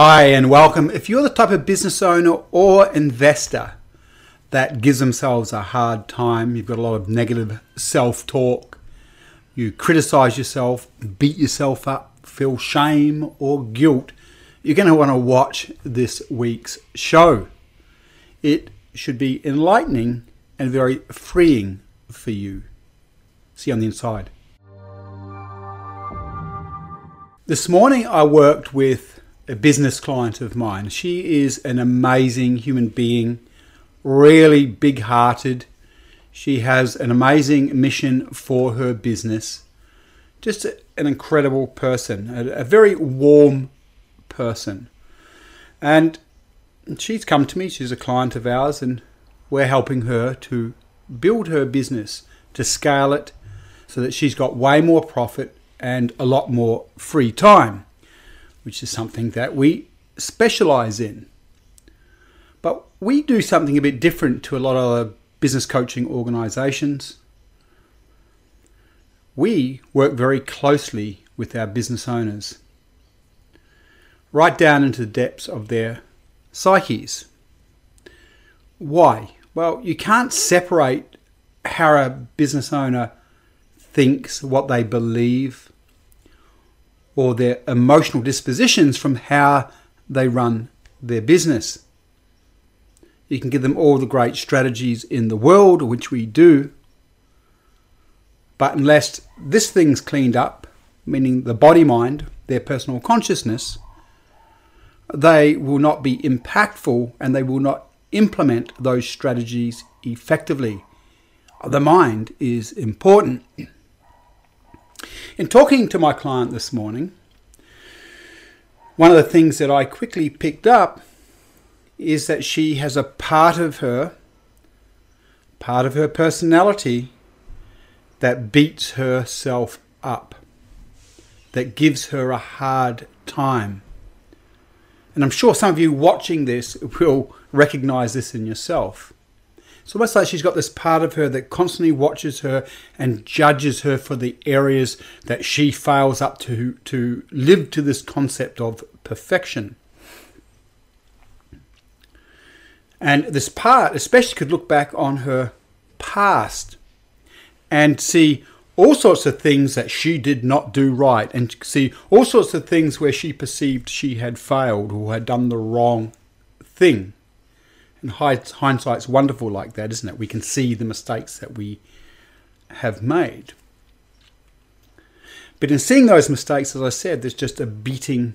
Hi, and welcome. If you're the type of business owner or investor that gives themselves a hard time, you've got a lot of negative self talk, you criticize yourself, beat yourself up, feel shame or guilt, you're going to want to watch this week's show. It should be enlightening and very freeing for you. See you on the inside. This morning I worked with a business client of mine. She is an amazing human being, really big hearted. She has an amazing mission for her business. Just an incredible person, a, a very warm person. And she's come to me, she's a client of ours, and we're helping her to build her business, to scale it so that she's got way more profit and a lot more free time which is something that we specialize in. But we do something a bit different to a lot of business coaching organizations. We work very closely with our business owners, right down into the depths of their psyches. Why? Well, you can't separate how a business owner thinks, what they believe, or their emotional dispositions from how they run their business. You can give them all the great strategies in the world, which we do, but unless this thing's cleaned up, meaning the body mind, their personal consciousness, they will not be impactful and they will not implement those strategies effectively. The mind is important. In talking to my client this morning, one of the things that I quickly picked up is that she has a part of her, part of her personality that beats herself up, that gives her a hard time. And I'm sure some of you watching this will recognize this in yourself. So, it's almost like she's got this part of her that constantly watches her and judges her for the areas that she fails up to to live to this concept of perfection. And this part, especially, could look back on her past and see all sorts of things that she did not do right, and see all sorts of things where she perceived she had failed or had done the wrong thing. And hindsight's wonderful like that, isn't it? We can see the mistakes that we have made. But in seeing those mistakes, as I said, there's just a beating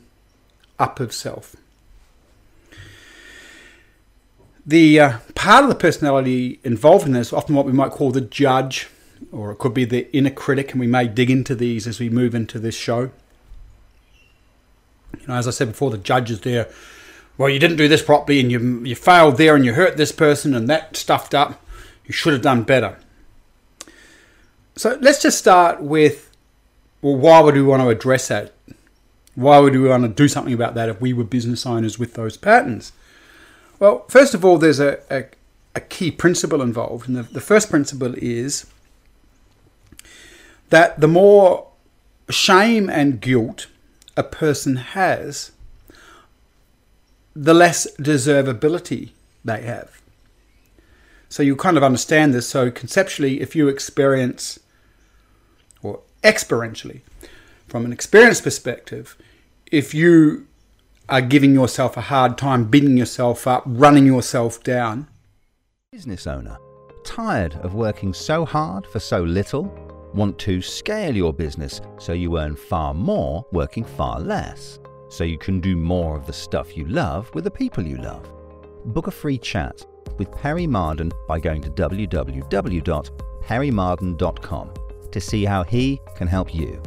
up of self. The uh, part of the personality involved in this often what we might call the judge, or it could be the inner critic, and we may dig into these as we move into this show. You know, as I said before, the judge is there well, you didn't do this properly and you, you failed there and you hurt this person and that stuffed up. You should have done better. So let's just start with well, why would we want to address that? Why would we want to do something about that if we were business owners with those patterns? Well, first of all, there's a, a, a key principle involved. And the, the first principle is that the more shame and guilt a person has, the less deservability they have. So you kind of understand this. So conceptually, if you experience, or experientially, from an experience perspective, if you are giving yourself a hard time, beating yourself up, running yourself down. Business owner, tired of working so hard for so little? Want to scale your business so you earn far more working far less? So you can do more of the stuff you love with the people you love. Book a free chat with Perry Marden by going to www.perrymarden.com to see how he can help you.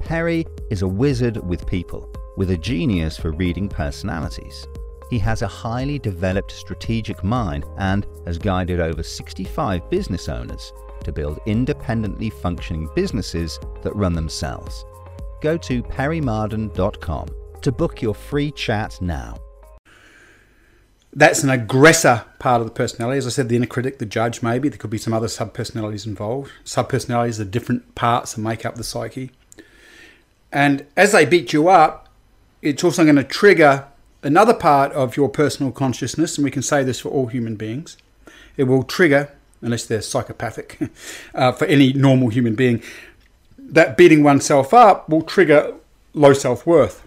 Perry is a wizard with people, with a genius for reading personalities. He has a highly developed strategic mind and has guided over 65 business owners to build independently functioning businesses that run themselves. Go to perrymarden.com to book your free chat now. That's an aggressor part of the personality. As I said, the inner critic, the judge, maybe. There could be some other sub personalities involved. Sub personalities are different parts that make up the psyche. And as they beat you up, it's also going to trigger another part of your personal consciousness, and we can say this for all human beings, it will trigger, unless they're psychopathic, uh, for any normal human being, that beating oneself up will trigger low self worth.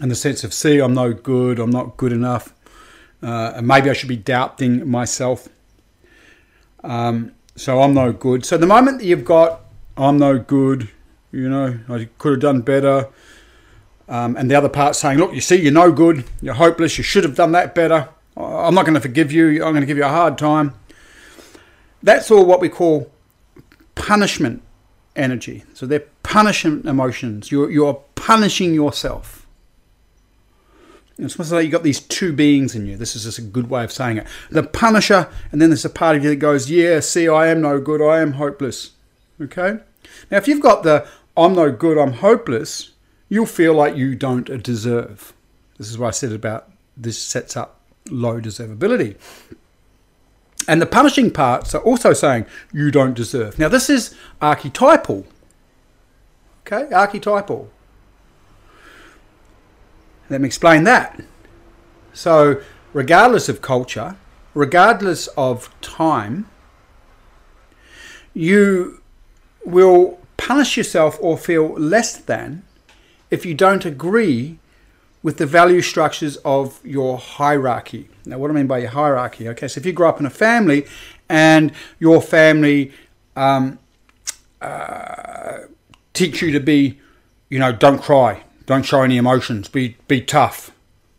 And the sense of, see, I'm no good, I'm not good enough, uh, and maybe I should be doubting myself. Um, so I'm no good. So the moment that you've got, I'm no good, you know, I could have done better, um, and the other part saying, look, you see, you're no good, you're hopeless, you should have done that better, I'm not going to forgive you, I'm going to give you a hard time. That's all what we call punishment energy. So they're punishment emotions. You're, you're punishing yourself. It's almost like you've got these two beings in you. This is just a good way of saying it. The punisher, and then there's a part of you that goes, Yeah, see, I am no good, I am hopeless. Okay? Now, if you've got the I'm no good, I'm hopeless, you'll feel like you don't deserve. This is what I said about this sets up low deservability. And the punishing parts are also saying you don't deserve. Now, this is archetypal. Okay, archetypal. Let me explain that. So, regardless of culture, regardless of time, you will punish yourself or feel less than if you don't agree with the value structures of your hierarchy. Now, what do I mean by your hierarchy? Okay, so if you grow up in a family and your family um, uh, teach you to be, you know, don't cry, don't show any emotions, be be tough,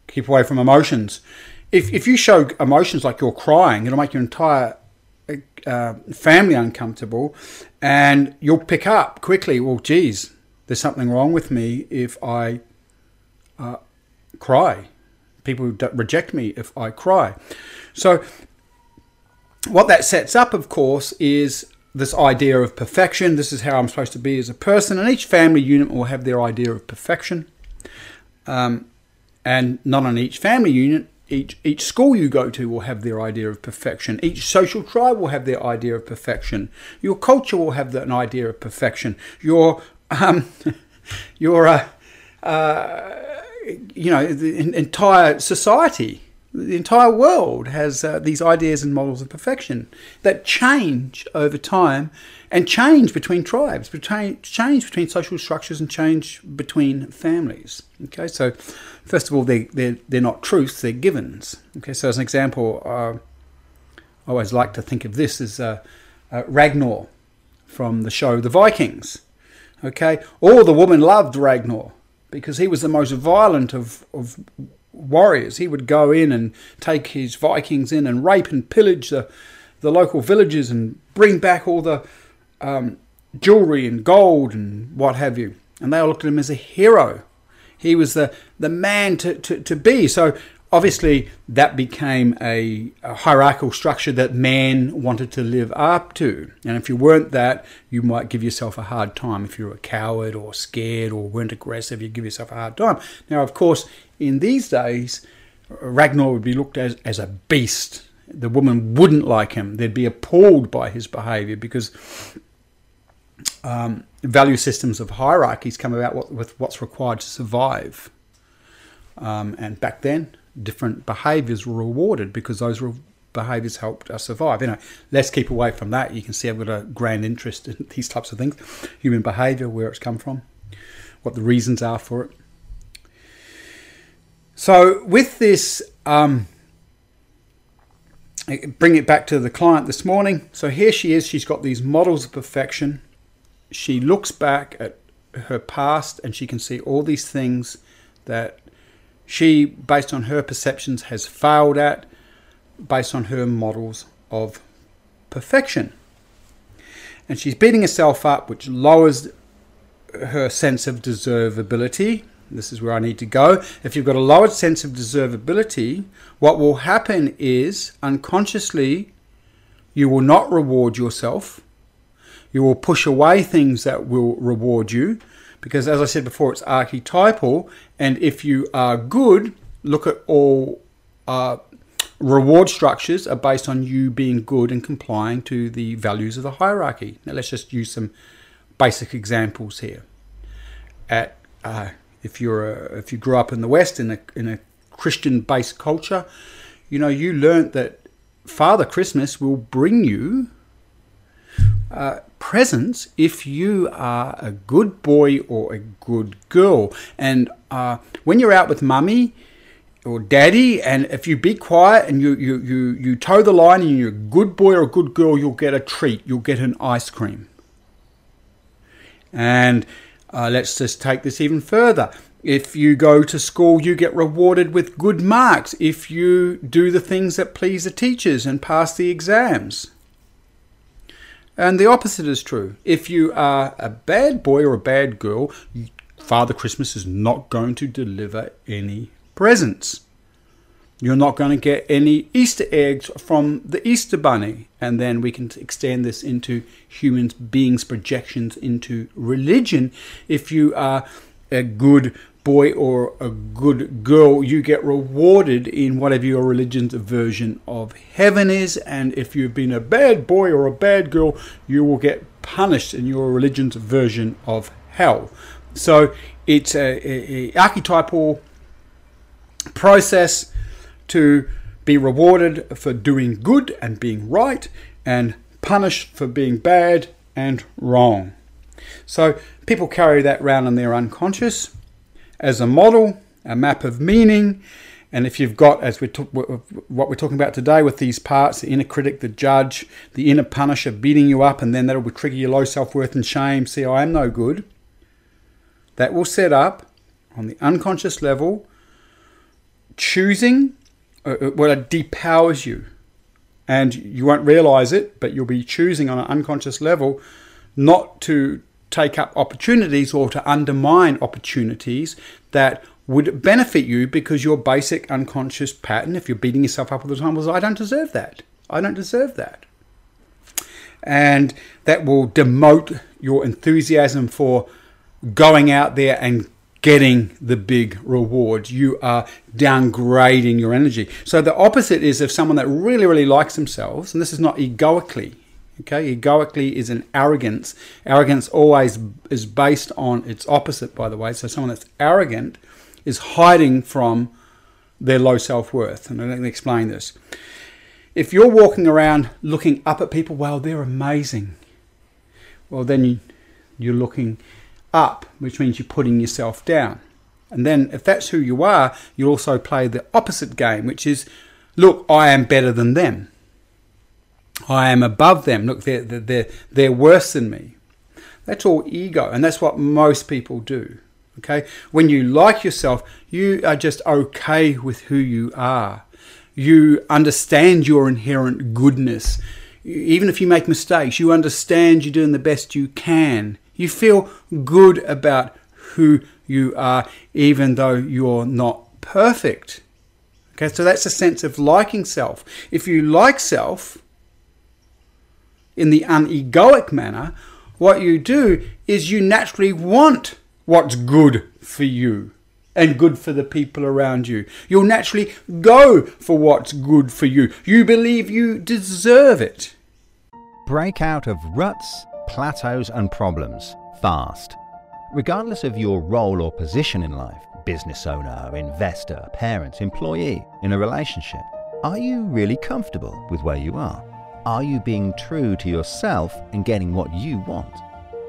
keep away from emotions. If if you show emotions like you're crying, it'll make your entire uh, family uncomfortable, and you'll pick up quickly. Well, geez, there's something wrong with me if I uh, cry. People reject me if I cry. So, what that sets up, of course, is this idea of perfection. This is how I'm supposed to be as a person, and each family unit will have their idea of perfection. Um, and not on each family unit, each each school you go to will have their idea of perfection. Each social tribe will have their idea of perfection. Your culture will have an idea of perfection. Your um, your uh, uh, you know, the entire society, the entire world has uh, these ideas and models of perfection that change over time and change between tribes, between, change between social structures and change between families. Okay, so first of all, they, they're, they're not truths, they're givens. Okay, so as an example, uh, I always like to think of this as uh, uh, Ragnar from the show The Vikings. Okay, all the women loved Ragnar because he was the most violent of, of warriors. He would go in and take his Vikings in and rape and pillage the, the local villages and bring back all the um, jewelry and gold and what have you. And they all looked at him as a hero. He was the, the man to, to, to be. So obviously that became a, a, hierarchical structure that man wanted to live up to. And if you weren't that, you might give yourself a hard time. If you're a coward or scared or weren't aggressive, you give yourself a hard time. Now, of course, in these days, Ragnar would be looked at as, as a beast. The woman wouldn't like him. They'd be appalled by his behavior because um, value systems of hierarchies come about with what's required to survive. Um, and back then, different behaviors were rewarded because those behaviors helped us survive. You know, let's keep away from that. You can see I've got a grand interest in these types of things, human behavior, where it's come from, what the reasons are for it. So with this, um, bring it back to the client this morning. So here she is. She's got these models of perfection. She looks back at her past and she can see all these things that she, based on her perceptions, has failed at based on her models of perfection. And she's beating herself up, which lowers her sense of deservability. This is where I need to go. If you've got a lowered sense of deservability, what will happen is unconsciously you will not reward yourself. You will push away things that will reward you because as I said before, it's archetypal. And if you are good, look at all uh, reward structures are based on you being good and complying to the values of the hierarchy. Now let's just use some basic examples here. At uh, if you're a, if you grew up in the West in a in a Christian based culture, you know you learnt that Father Christmas will bring you uh, presents if you are a good boy or a good girl. And uh, when you're out with mummy or daddy, and if you be quiet and you, you, you, you toe the line and you're a good boy or a good girl, you'll get a treat. You'll get an ice cream. And uh, let's just take this even further. If you go to school, you get rewarded with good marks if you do the things that please the teachers and pass the exams. And the opposite is true. If you are a bad boy or a bad girl, Father Christmas is not going to deliver any presents. You're not going to get any Easter eggs from the Easter Bunny. And then we can extend this into human beings' projections into religion. If you are a good boy or a good girl, you get rewarded in whatever your religion's version of heaven is. And if you've been a bad boy or a bad girl, you will get punished in your religion's version of hell. So it's a, archetypal process to be rewarded for doing good and being right and punished for being bad and wrong. So people carry that around in their unconscious as a model, a map of meaning. And if you've got, as we what we're talking about today with these parts, the inner critic, the judge, the inner punisher beating you up, and then that will trigger your low self worth and shame. See, I am no good. That will set up on the unconscious level choosing Uh, uh, well, it depowers you. And you won't realize it, but you'll be choosing on an unconscious level not to take up opportunities or to undermine opportunities that would benefit you because your basic unconscious pattern, if you're beating yourself up all the time, was I don't deserve that. I don't deserve that. And that will demote your enthusiasm for going out there and getting the big rewards. You are downgrading your energy. So the opposite is of someone that really, really likes themselves, and this is not egoically. Okay, egoically is an arrogance. Arrogance always is based on its opposite, by the way. So someone that's arrogant is hiding from their low self worth. And let me explain this. If you're walking around looking up at people, well, they're amazing. Well, then you, you're looking up, which means you're putting yourself down. And then, if that's who you are, you also play the opposite game, which is look, I am better than them. I am above them. Look, they're, they're, they're worse than me. That's all ego, and that's what most people do. Okay? When you like yourself, you are just okay with who you are. You understand your inherent goodness. Even if you make mistakes, you understand you're doing the best you can. You feel good about who you are, even though you're not perfect. Okay, so that's a sense of liking self. If you like self in the unegoic manner, what you do is you naturally want what's good for you and good for the people around you. You'll naturally go for what's good for you. You believe you deserve it. Break out of ruts plateaus and problems fast. Regardless of your role or position in life, business owner, investor, parent, employee, in a relationship, are you really comfortable with where you are? Are you being true to yourself and getting what you want?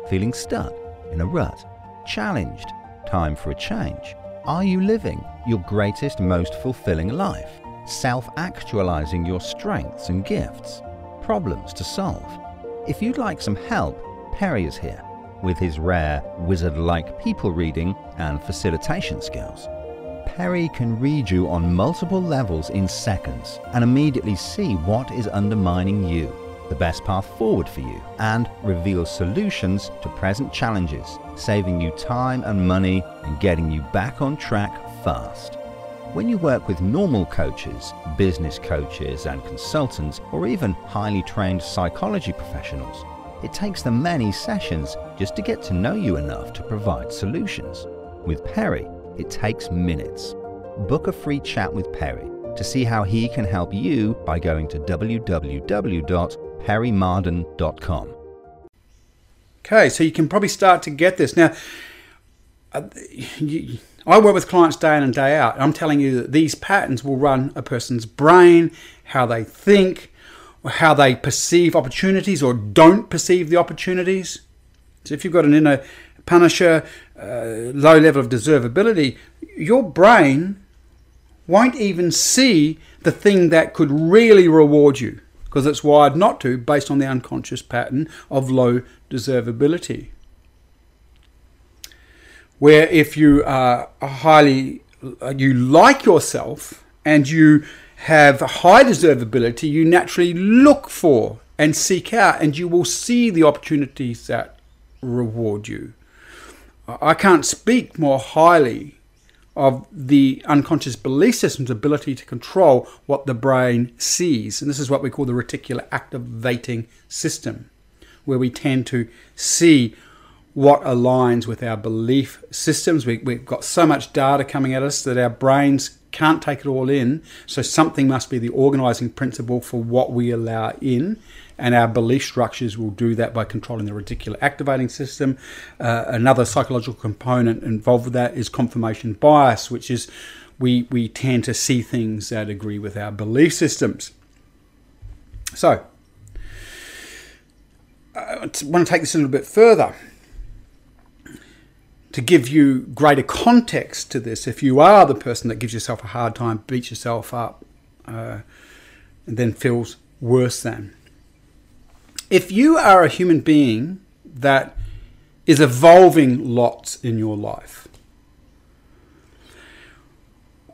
Feeling stuck in a rut? Challenged? Time for a change? Are you living your greatest, most fulfilling life? Self actualizing your strengths and gifts? Problems to solve? If you'd like some help, Perry is here with his rare wizard like people reading and facilitation skills. Perry can read you on multiple levels in seconds and immediately see what is undermining you, the best path forward for you, and reveal solutions to present challenges, saving you time and money and getting you back on track fast. When you work with normal coaches, business coaches, and consultants, or even highly trained psychology professionals, it takes them many sessions just to get to know you enough to provide solutions. With Perry, it takes minutes. Book a free chat with Perry to see how he can help you by going to www.perrymarden.com. Okay, so you can probably start to get this. Now, I work with clients day in and day out. I'm telling you that these patterns will run a person's brain, how they think, how they perceive opportunities or don't perceive the opportunities. So if you've got an inner punisher, uh, low level of deservability, your brain won't even see the thing that could really reward you because it's wired not to based on the unconscious pattern of low deservability. Where if you are highly, uh, you like yourself and you have high deservability, you naturally look for and seek out, and you will see the opportunities that reward you. I can't speak more highly of the unconscious belief system's ability to control what the brain sees. And this is what we call the reticular activating system, where we tend to see what aligns with our belief systems. We, have got so much data coming at us that our brains can't take it all in. So something must be the organizing principle for what we allow in and our belief structures will do that by controlling the reticular activating system. Uh, another psychological component involved with that is confirmation bias, which is we, we tend to see things that agree with our belief systems. So, I want to take this a little bit further to give you greater context to this. If you are the person that gives yourself a hard time, beats yourself up, uh, and then feels worse than if you are a human being that is evolving lots in your life,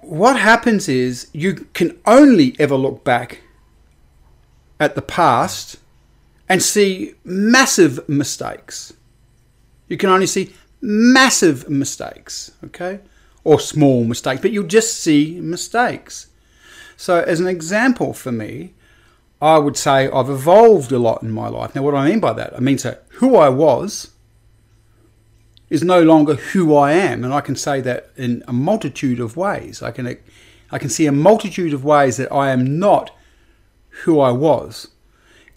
what happens is you can only ever look back at the past and see massive mistakes. You can only see massive mistakes, okay? Or small mistakes, but you'll just see mistakes. So, as an example for me, I would say I've evolved a lot in my life. Now, what do I mean by that? I mean, so who I was is no longer who I am, and I can say that in a multitude of ways. I can, I can see a multitude of ways that I am not who I was.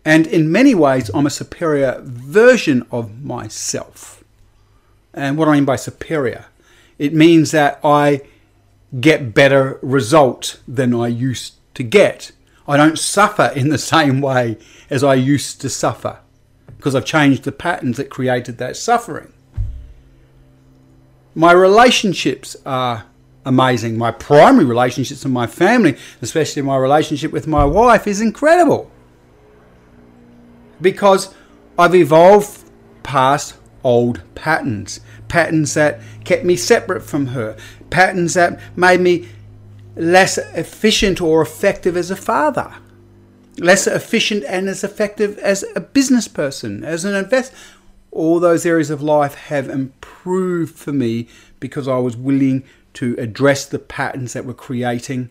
And in many ways, I'm a superior version of myself. And what I mean by superior? It means that I get better results than I used to get. I don't suffer in the same way as I used to suffer because I've changed the patterns that created that suffering. My relationships are amazing. My primary relationships and my family, especially my relationship with my wife, is incredible because I've evolved past old patterns, patterns that kept me separate from her, patterns that made me less efficient or effective as a father, less efficient and as effective as a business person, as an investor. All those areas of life have improved for me because I was willing to address the patterns that were creating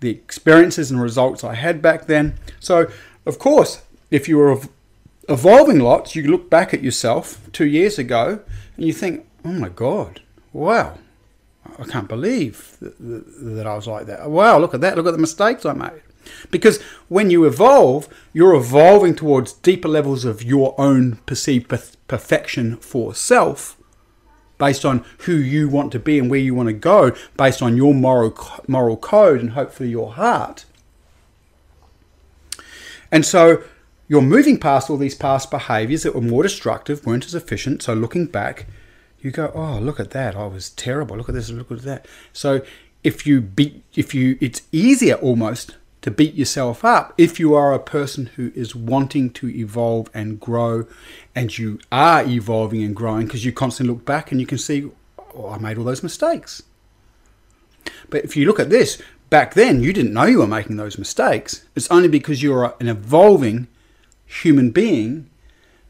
the experiences and results I had back then. So, of course, if you were evolving lots, you look back at yourself two years ago and you think, oh my God, wow, I can't believe that, that I was like that. Wow, look at that. Look at the mistakes I made. Because when you evolve, you're evolving towards deeper levels of your own perceived perfection for self based on who you want to be and where you want to go, based on your moral, moral code and hopefully your heart. And so you're moving past all these past behaviors that were more destructive, weren't as efficient. So looking back, you go, oh, look at that. I was terrible. Look at this. Look at that. So if you beat, if you, it's easier almost to beat yourself up if you are a person who is wanting to evolve and grow and you are evolving and growing because you constantly look back and you can see, oh, I made all those mistakes. But if you look at this, back then you didn't know you were making those mistakes. It's only because you're an evolving human being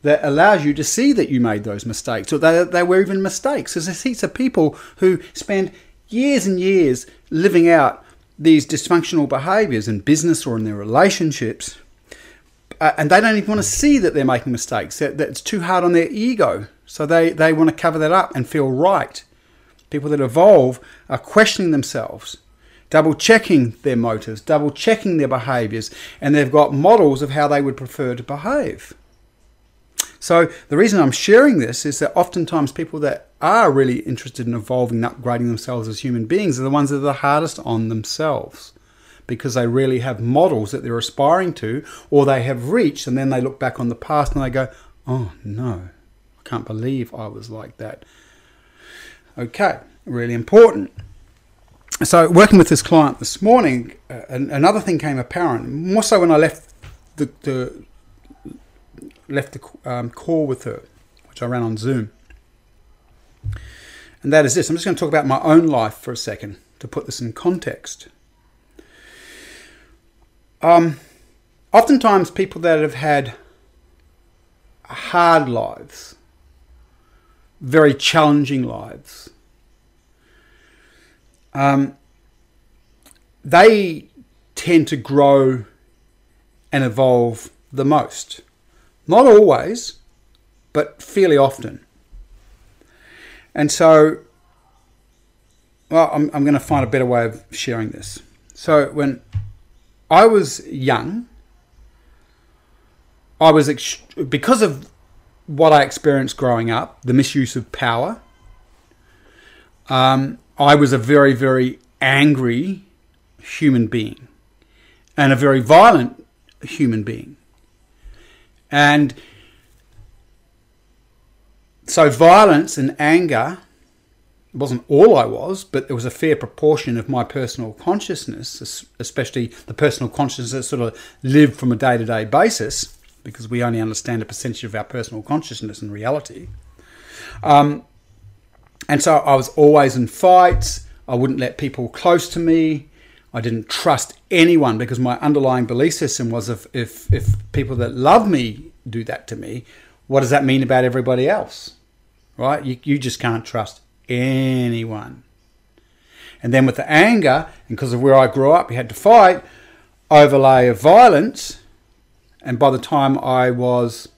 that allows you to see that you made those mistakes or that they were even mistakes. There's a heaps of people who spend years and years living out these dysfunctional behaviors in business or in their relationships. Uh, and they don't even want to see that they're making mistakes. That, that it's too hard on their ego. So they, they want to cover that up and feel right. People that evolve are questioning themselves, double checking their motives, double checking their behaviors, and they've got models of how they would prefer to behave. So the reason I'm sharing this is that oftentimes people that are really interested in evolving and upgrading themselves as human beings are the ones that are the hardest on themselves because they really have models that they're aspiring to or they have reached and then they look back on the past and they go, oh no, I can't believe I was like that. Okay, really important. So, working with this client this morning, uh, another thing came apparent, more so when I left the, the left the um, call with her, which I ran on Zoom. And that is this I'm just going to talk about my own life for a second to put this in context. Um, oftentimes, people that have had hard lives, very challenging lives, um, they tend to grow and evolve the most. Not always, but fairly often. And so, well, I'm, I'm going to find a better way of sharing this. So, when I was young, I was, ex- because of what I experienced growing up, the misuse of power, um, I was a very, very angry human being and a very violent human being. And so violence and anger wasn't all I was, but there was a fair proportion of my personal consciousness, especially the personal consciousness that sort of lived from a day to day basis, because we only understand a percentage of our personal consciousness in reality. Um, and so I was always in fights. I wouldn't let people close to me. I didn't trust anyone because my underlying belief system was if, if, if people that love me do that to me, what does that mean about everybody else? Right? You, you just can't trust anyone. And then with the anger, and because of where I grew up, you had to fight, overlay of violence. And by the time I was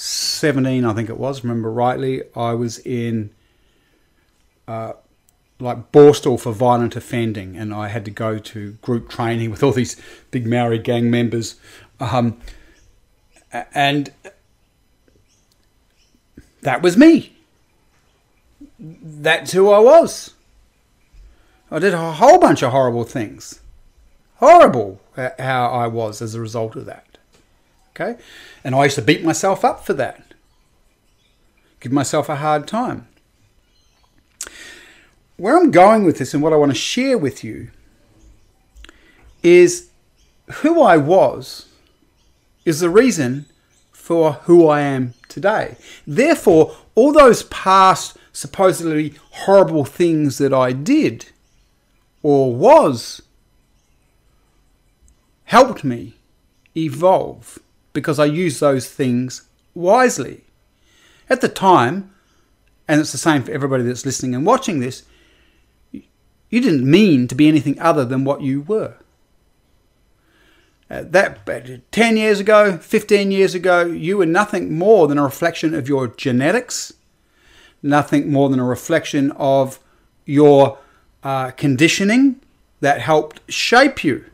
17, I think it was, remember rightly, I was in uh, like Borstal for violent offending, and I had to go to group training with all these big Maori gang members. Um, and that was me. That's who I was. I did a whole bunch of horrible things. Horrible how I was as a result of that. Okay? And I used to beat myself up for that. Give myself a hard time where I'm going with this and what I want to share with you is who I was is the reason for who I am today. Therefore, all those past supposedly horrible things that I did or was helped me evolve because I use those things wisely. At the time, and it's the same for everybody that's listening and watching this, you didn't mean to be anything other than what you were. Uh, that 10 years ago, 15 years ago, you were nothing more than a reflection of your genetics, nothing more than a reflection of your uh, conditioning that helped shape you.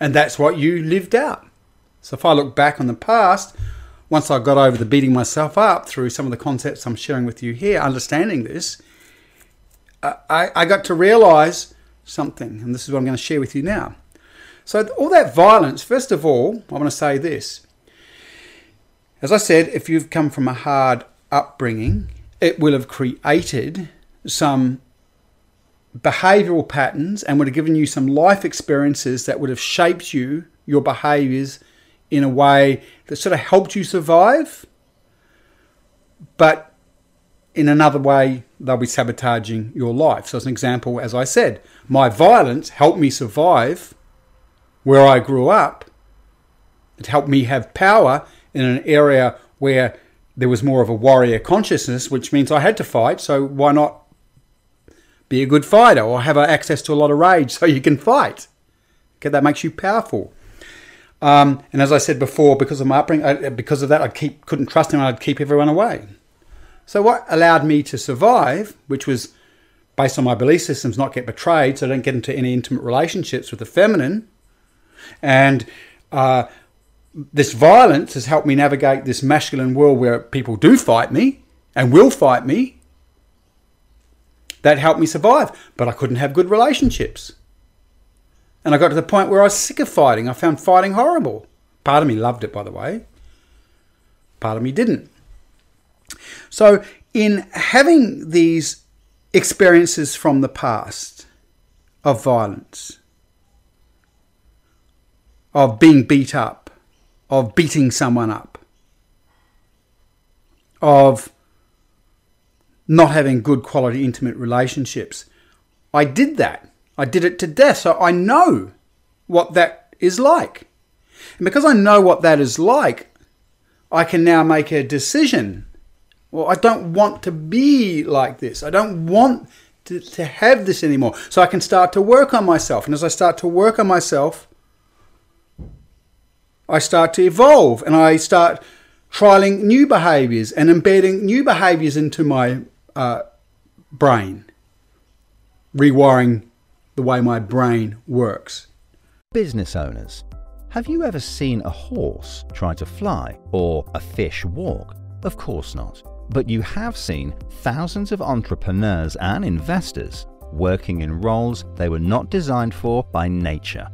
And that's what you lived out. So if I look back on the past, once I got over the beating myself up through some of the concepts I'm sharing with you here, understanding this, I, I got to realize something, and this is what I'm going to share with you now. So, all that violence, first of all, I want to say this. As I said, if you've come from a hard upbringing, it will have created some behavioral patterns and would have given you some life experiences that would have shaped you, your behaviors, in a way that sort of helped you survive. But in another way, they'll be sabotaging your life. So, as an example, as I said, my violence helped me survive where I grew up. It helped me have power in an area where there was more of a warrior consciousness, which means I had to fight. So, why not be a good fighter or have access to a lot of rage so you can fight? Okay, that makes you powerful. Um, and as I said before, because of my upbringing, I, because of that, I keep couldn't trust him. I'd keep everyone away. So, what allowed me to survive, which was based on my belief systems, not get betrayed, so I don't get into any intimate relationships with the feminine, and uh, this violence has helped me navigate this masculine world where people do fight me and will fight me. That helped me survive, but I couldn't have good relationships. And I got to the point where I was sick of fighting. I found fighting horrible. Part of me loved it, by the way. Part of me didn't. So, in having these experiences from the past of violence, of being beat up, of beating someone up, of not having good quality intimate relationships. I did that. I did it to death. So I know what that is like. And because I know what that is like, I can now make a decision. Well, I don't want to be like this. I don't want to, to have this anymore. So I can start to work on myself. And as I start to work on myself, I start to evolve and I start trialing new behaviors and embedding new behaviors into my uh, brain, rewiring the way my brain works. Business owners, have you ever seen a horse try to fly or a fish walk? Of course not. But you have seen thousands of entrepreneurs and investors working in roles they were not designed for by nature.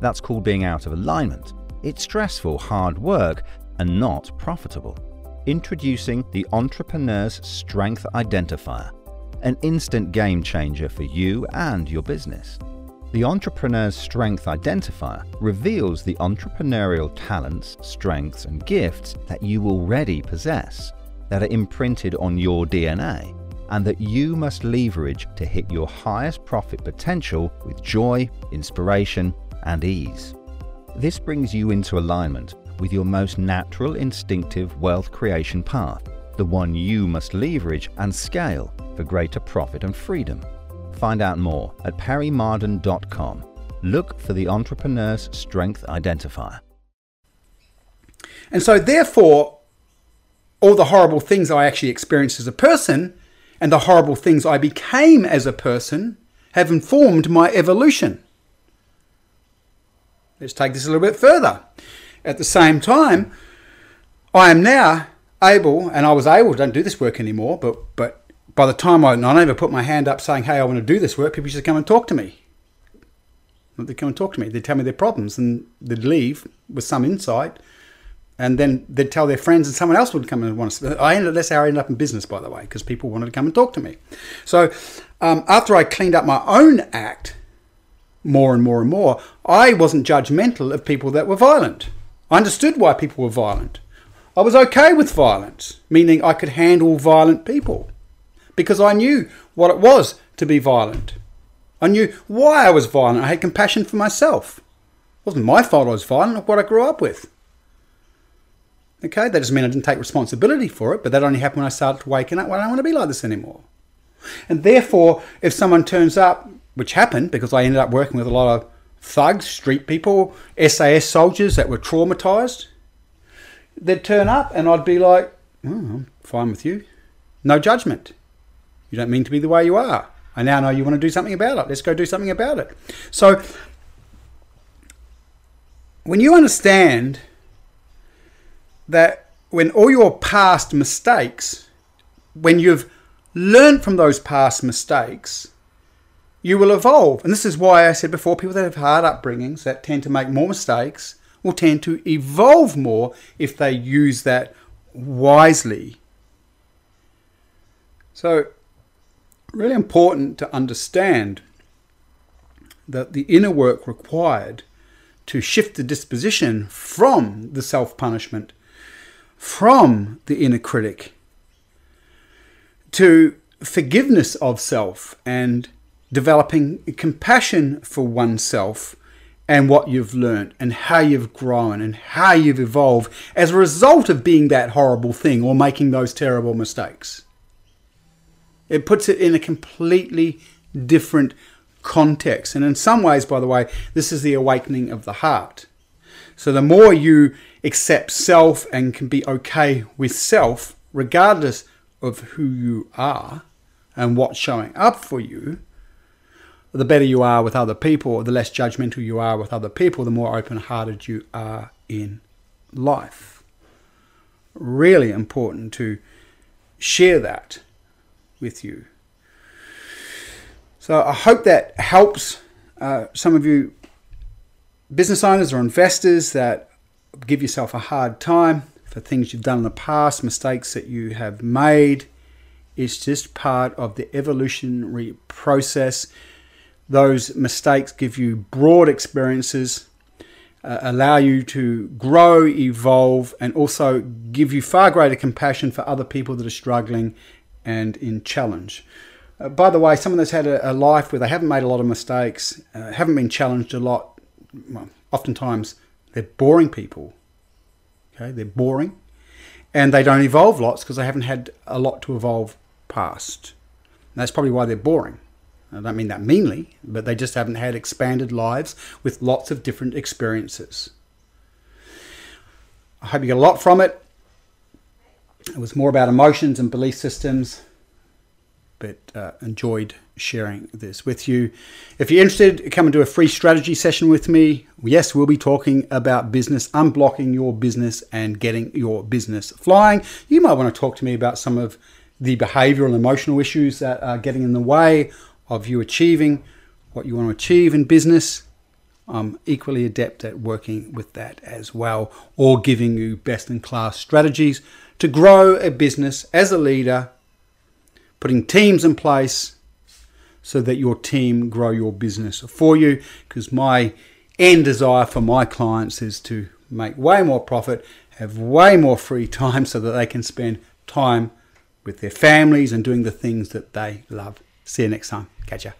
That's called being out of alignment. It's stressful, hard work, and not profitable. Introducing the Entrepreneur's Strength Identifier, an instant game changer for you and your business. The Entrepreneur's Strength Identifier reveals the entrepreneurial talents, strengths, and gifts that you already possess, that are imprinted on your DNA, and that you must leverage to hit your highest profit potential with joy, inspiration, and ease. This brings you into alignment with your most natural instinctive wealth creation path, the one you must leverage and scale for greater profit and freedom. Find out more at perrymarden.com. Look for the Entrepreneur's Strength Identifier. And so, therefore, all the horrible things I actually experienced as a person and the horrible things I became as a person have informed my evolution. Let's take this a little bit further. At the same time, I am now able, and I was able, don't do this work anymore, but, but by the time I not even put my hand up saying, hey, I want to do this work, people just come and talk to me. They'd come and talk to me. They'd tell me their problems and they'd leave with some insight. And then they'd tell their friends and someone else would come and want to. I ended, that's how I ended up in business, by the way, because people wanted to come and talk to me. So um, after I cleaned up my own act, more and more and more, I wasn't judgmental of people that were violent. I understood why people were violent. I was okay with violence, meaning I could handle violent people because I knew what it was to be violent. I knew why I was violent. I had compassion for myself. It wasn't my fault I was violent, what I grew up with. Okay, that doesn't mean I didn't take responsibility for it, but that only happened when I started waking up. Well, I don't want to be like this anymore. And therefore, if someone turns up which happened because I ended up working with a lot of thugs, street people, SAS soldiers that were traumatized. They'd turn up and I'd be like, oh, I'm fine with you. No judgment. You don't mean to be the way you are. I now know you want to do something about it. Let's go do something about it. So, when you understand that when all your past mistakes, when you've learned from those past mistakes, you will evolve. And this is why I said before people that have hard upbringings that tend to make more mistakes will tend to evolve more if they use that wisely. So, really important to understand that the inner work required to shift the disposition from the self punishment, from the inner critic, to forgiveness of self and developing compassion for oneself and what you've learned and how you've grown and how you've evolved as a result of being that horrible thing or making those terrible mistakes. It puts it in a completely different context. And in some ways, by the way, this is the awakening of the heart. So the more you accept self and can be okay with self, regardless of who you are and what's showing up for you, the better you are with other people, the less judgmental you are with other people, the more open hearted you are in life. Really important to share that with you. So I hope that helps uh, some of you business owners or investors that give yourself a hard time for things you've done in the past, mistakes that you have made. It's just part of the evolutionary process. Those mistakes give you broad experiences, uh, allow you to grow, evolve, and also give you far greater compassion for other people that are struggling and in challenge. Uh, by the way, someone that's had a, a, life where they haven't made a lot of mistakes, uh, haven't been challenged a lot, well, oftentimes they're boring people. Okay, they're boring, and they don't evolve lots because they haven't had a lot to evolve past. And that's probably why they're boring. I don't mean that meanly, but they just haven't had expanded lives with lots of different experiences. I hope you get a lot from it. It was more about emotions and belief systems but uh, enjoyed sharing this with you. If you're interested, come and do a free strategy session with me. Yes, we'll be talking about business, unblocking your business and getting your business flying. You might want to talk to me about some of the behavioral and emotional issues that are getting in the way of you achieving what you want to achieve in business. I'm equally adept at working with that as well, or giving you best in class strategies to grow a business as a leader putting teams in place so that your team grow your business for you. Because my end desire for my clients is to make way more profit, have way more free time so that they can spend time with their families and doing the things that they love. See you next time. Catch ya.